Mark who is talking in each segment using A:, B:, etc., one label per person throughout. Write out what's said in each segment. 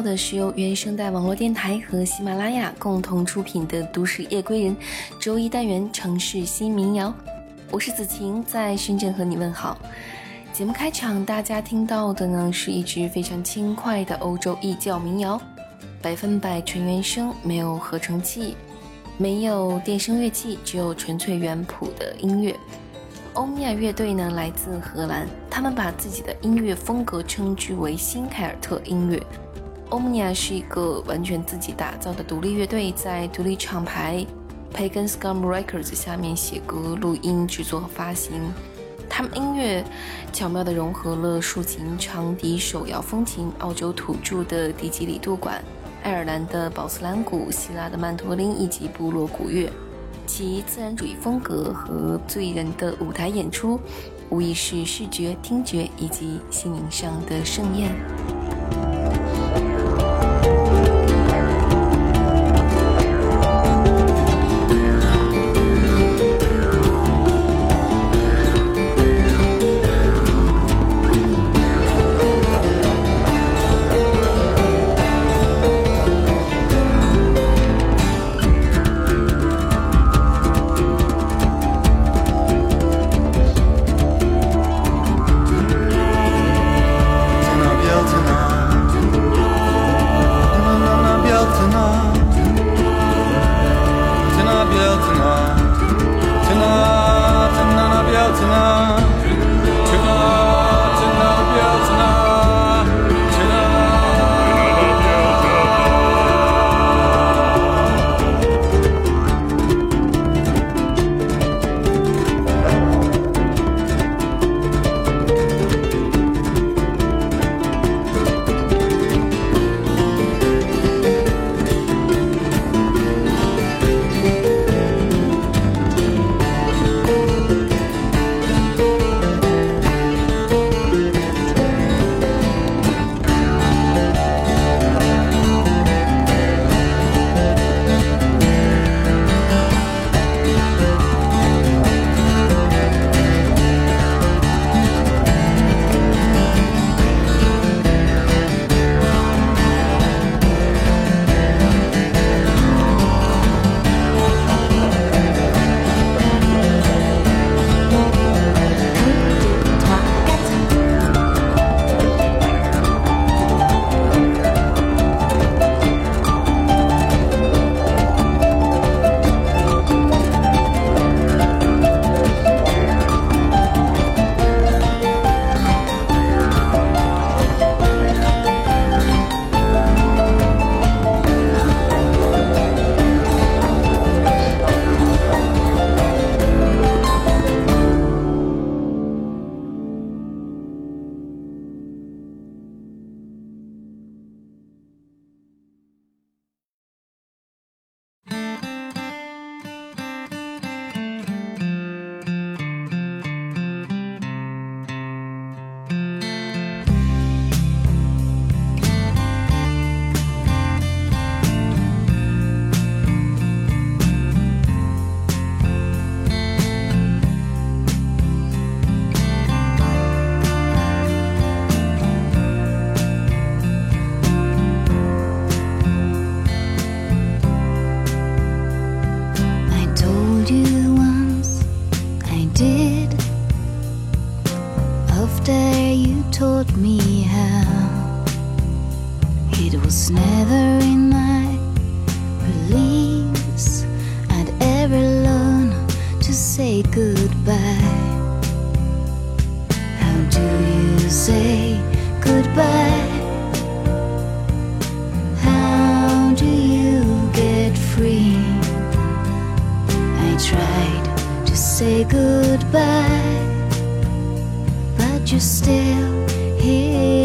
A: 的是由原声带网络电台和喜马拉雅共同出品的《都市夜归人》周一单元城市新民谣。我是子晴，在深圳和你问好。节目开场，大家听到的呢是一支非常轻快的欧洲异教民谣，百分百纯原声，没有合成器，没有电声乐器，只有纯粹原谱的音乐。欧米亚乐队呢来自荷兰，他们把自己的音乐风格称之为新凯尔特音乐。欧米亚是一个完全自己打造的独立乐队，在独立厂牌 Pagan Scum Records 下面写歌、录音、制作和发行。他们音乐巧妙地融合了竖琴、长笛、手摇风琴、澳洲土著的迪吉里杜管、爱尔兰的宝斯兰鼓、希腊的曼陀林以及部落鼓乐。其自然主义风格和醉人的舞台演出，无疑是视觉、听觉以及心灵上的盛宴。
B: say goodbye, but you're still here.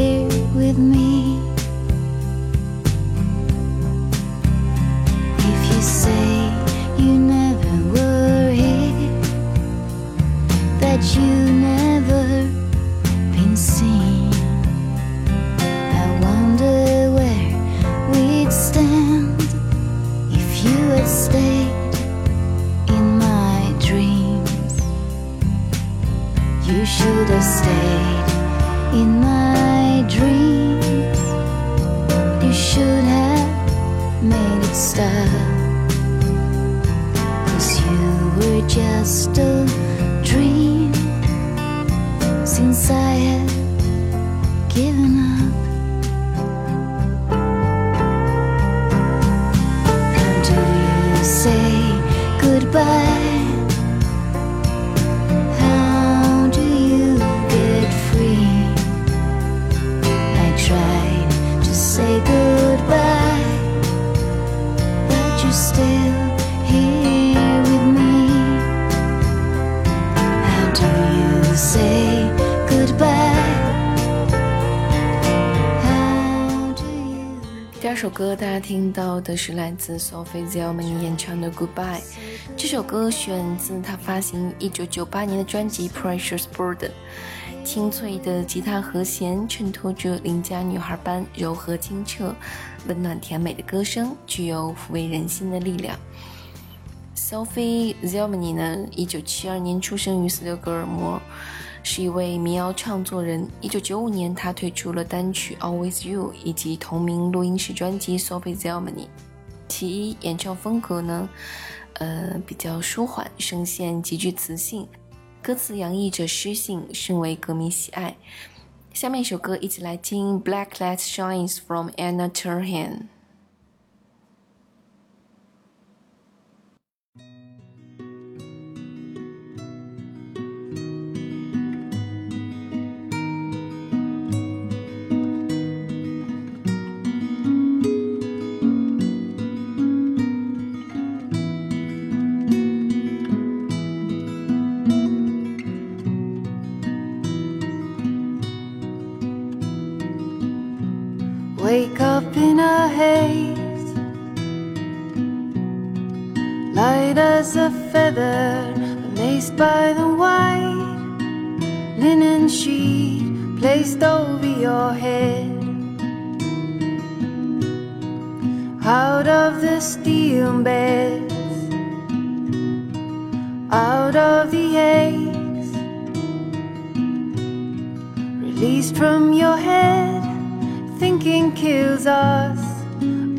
A: 这首歌大家听到的是来自 Sophie Zelman 演唱的《Goodbye》。这首歌选自他发行于1998年的专辑《Precious Burden》。清脆的吉他和弦衬托着邻家女孩般柔和清澈、温暖甜美的歌声，具有抚慰人心的力量。Sophie Zelmany 呢，一九七二年出生于斯德哥尔摩，是一位民谣唱作人。一九九五年，他推出了单曲《Always You》以及同名录音室专辑《Sophie Zelmany》。其一演唱风格呢，呃，比较舒缓，声线极具磁性，歌词洋溢着诗性，深为歌迷喜爱。下面一首歌，一起来听《Black Light Shines from Anna Turhan》。
B: Up in a haze, light as a feather, amazed by the white linen sheet placed over your head. Out of the steel beds, out of the aches, released from your head thinking kills us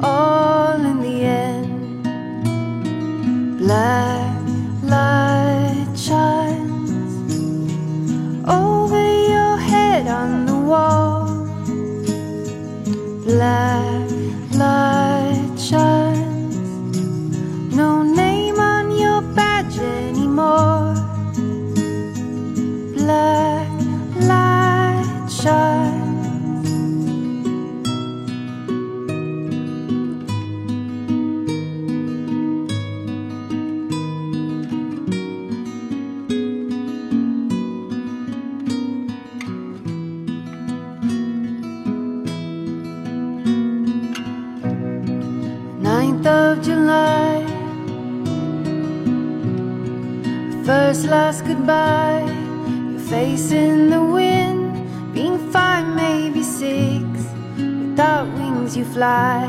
B: all in the end. Black light shines over your head on the wall. Black First, last goodbye. Your face in the wind. Being five, maybe six. Without wings, you fly.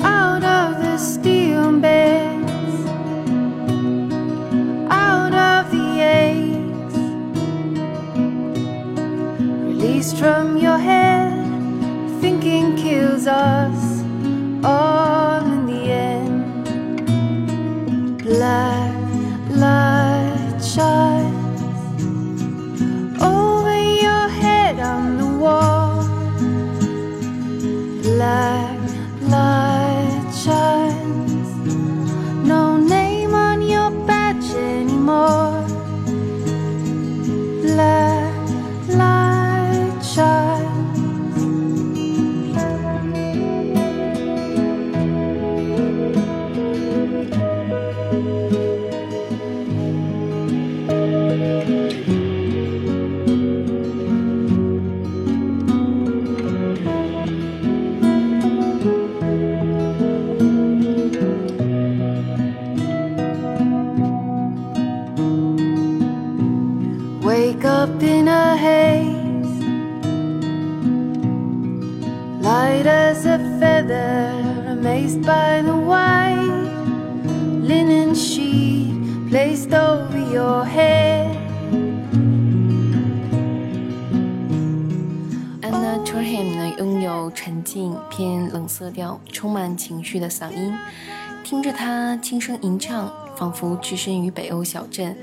B: Out of the steel beds. Out of the aches. Released from your head thinking kills us all love. Wake up in a haze, light as a feather, amazed by the white linen sheet placed over your head.
A: Anna Turham 呢，拥有沉静、偏冷色调、充满情绪的嗓音，听着他轻声吟唱，仿佛置身于北欧小镇，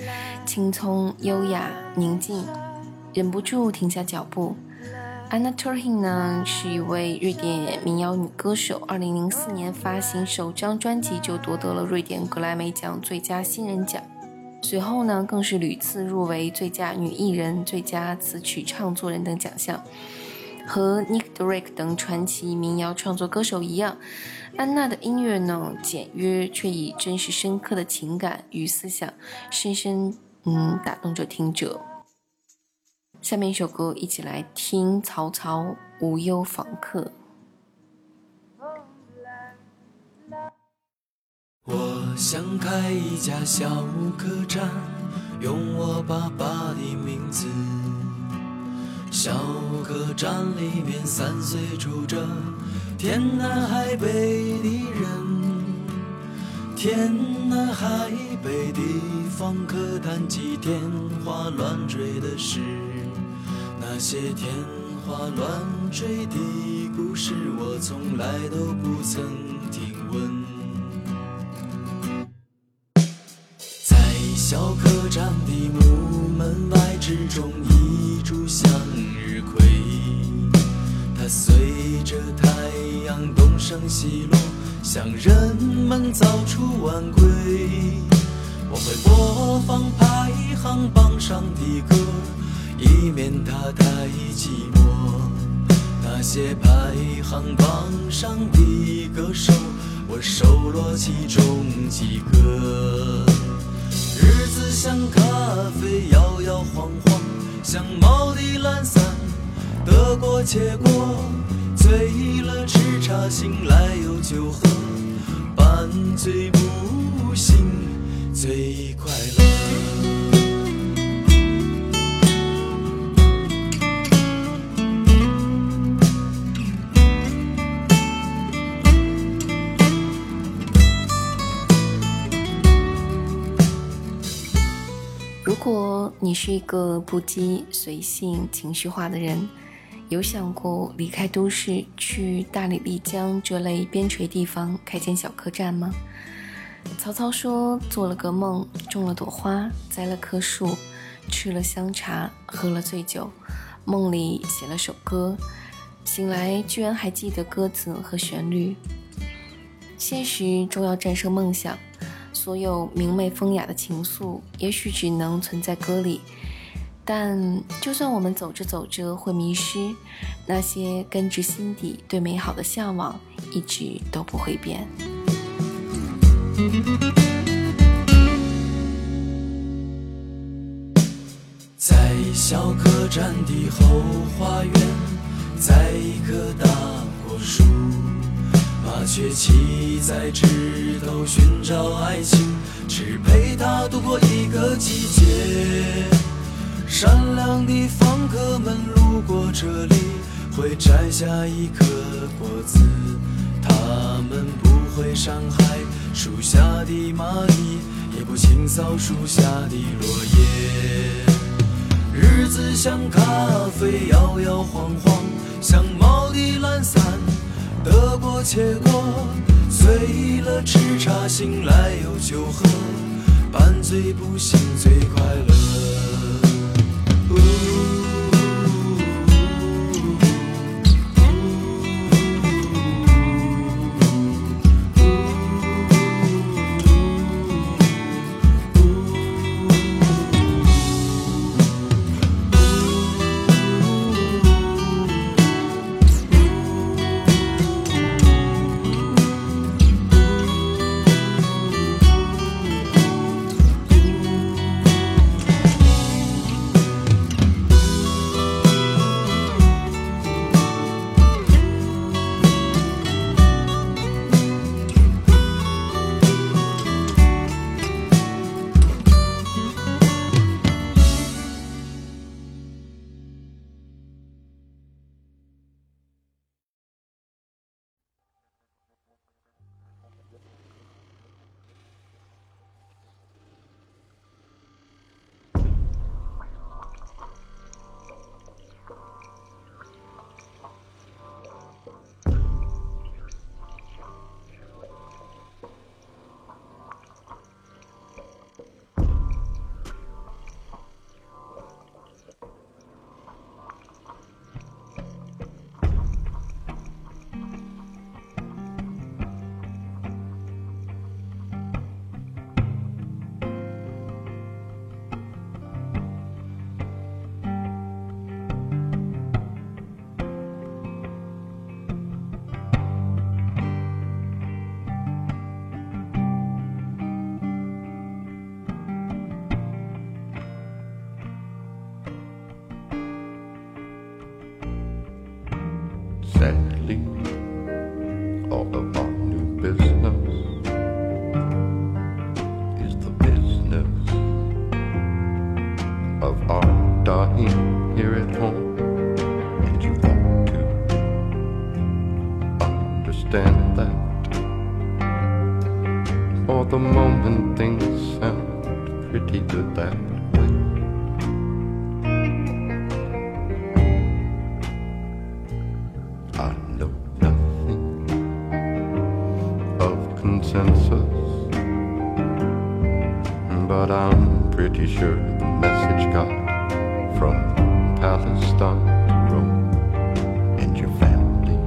A: 青葱优雅宁静，忍不住停下脚步。Anna Turhin 呢，是一位瑞典民谣女歌手。二零零四年发行首张专辑就夺得了瑞典格莱美奖最佳新人奖，随后呢，更是屡次入围最佳女艺人、最佳词曲创作人等奖项。和 Nick Drake 等传奇民谣创作歌手一样，安娜的音乐呢简约，却以真实深刻的情感与思想，深深嗯打动着听者。下面一首歌，一起来听曹操无忧访客。
C: 我想开一家小客栈，用我爸爸的名字。小客栈里面三岁住着天南海北的人，天南海北的方客谈起天花乱坠的事，那些天花乱坠的故事我从来都不曾听闻。在小客栈的木木门外之中。炷向日葵，它随着太阳东升西落，向人们早出晚归。我会播放排行榜上的歌，以免它太寂寞。那些排行榜上的歌手，我收录其中几个。像咖啡，摇摇晃晃。像猫的懒散，得过且过，醉了吃茶，醒来有酒喝，半醉不醒最快乐。
A: 如果你是一个不羁、随性、情绪化的人，有想过离开都市，去大理、丽江这类边陲地方开间小客栈吗？曹操说：“做了个梦，种了朵花，栽了棵树，吃了香茶，喝了醉酒，梦里写了首歌，醒来居然还记得歌词和旋律。现实终要战胜梦想。”所有明媚风雅的情愫，也许只能存在歌里。但就算我们走着走着会迷失，那些根植心底对美好的向往，一直都不会变。
C: 在小客栈的后花园，栽一棵大果树。麻雀栖在枝头寻找爱情，只陪它度过一个季节。善良的访客们路过这里，会摘下一颗果子。他们不会伤害树下的蚂蚁，也不清扫树下的落叶。日子像咖啡，摇摇晃晃，像猫的懒散。得过且过，醉了吃茶，醒来有酒喝，半醉不醒最快乐。
D: Sadly, all of our new business is the business of our dying here at home. And you ought to understand that. For the moment, things sound pretty good that sure the message got from Palestine to Rome, and your family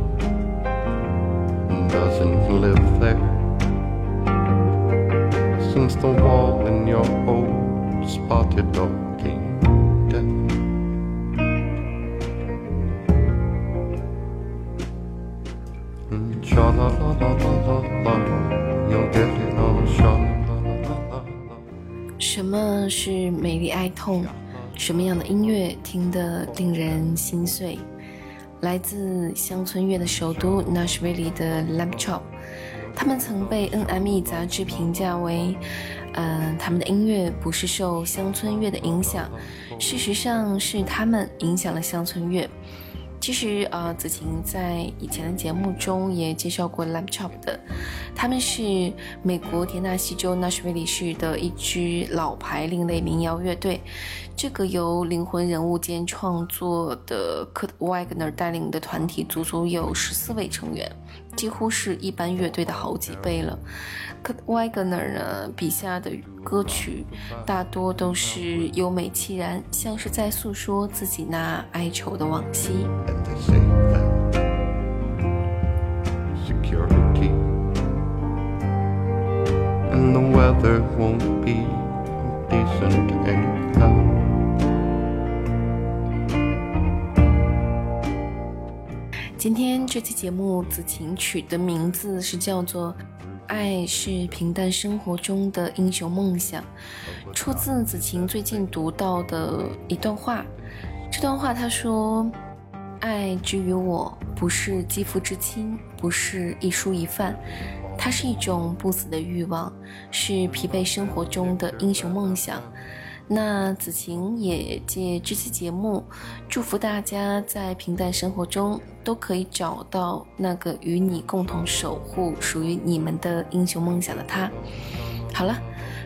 D: doesn't live there. Since the wall in your old spotted dog came down. La la la la la,
A: 是美丽哀痛？什么样的音乐听得令人心碎？来自乡村乐的首都 Nashville 的 Lamb Chop，他们曾被 NME 杂志评价为，呃，他们的音乐不是受乡村乐的影响，事实上是他们影响了乡村乐。其实呃，子晴在以前的节目中也介绍过 Lamb Chop 的，他们是美国田纳西州纳什维里市的一支老牌另类民谣乐队。这个由灵魂人物兼创作的 Kurt Wagner 带领的团体，足足有十四位成员，几乎是一般乐队的好几倍了。Kurt Wagner 呢，笔下的歌曲大多都是优美凄然，像是在诉说自己那哀愁的往昔。
D: And the weather won't be decent anyhow.
A: 今天这期节目，子晴取的名字是叫做《爱是平淡生活中的英雄梦想》，出自子晴最近读到的一段话。这段话他说：“爱之于我，不是肌肤之亲，不是一蔬一饭，它是一种不死的欲望，是疲惫生活中的英雄梦想。”那子晴也借这期节目，祝福大家在平淡生活中都可以找到那个与你共同守护属于你们的英雄梦想的他。好了，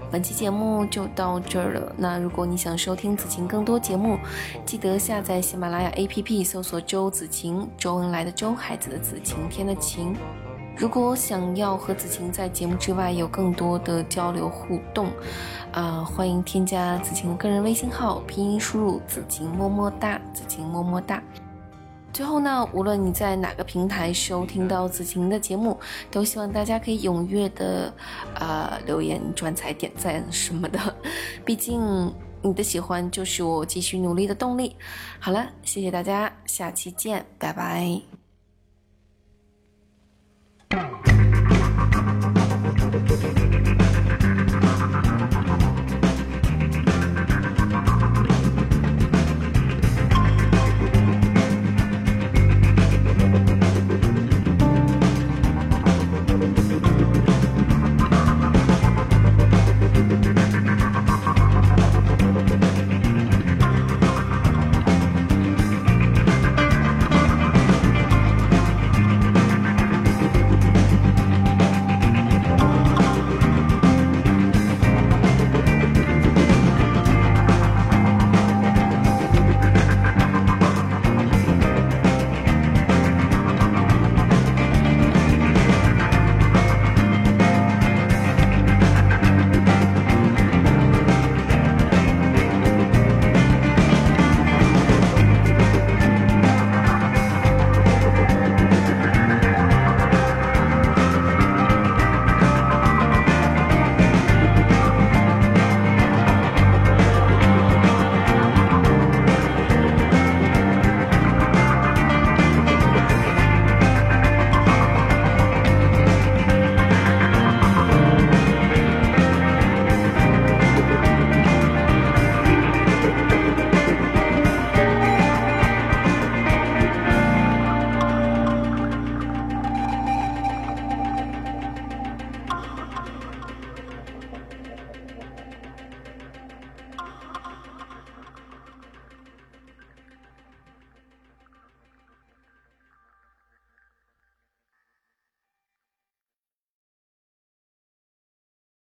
A: 本期节目就到这儿了。那如果你想收听子晴更多节目，记得下载喜马拉雅 APP，搜索“周子晴”，周恩来的周，孩子的子，晴天的晴。如果想要和子晴在节目之外有更多的交流互动，啊、欢迎添加子晴的个人微信号，拼音输入“子晴么么哒”，子晴么么哒。最后呢，无论你在哪个平台收听到子晴的节目，都希望大家可以踊跃的呃留言、转采、点赞什么的，毕竟你的喜欢就是我继续努力的动力。好了，谢谢大家，下期见，拜拜。
D: go.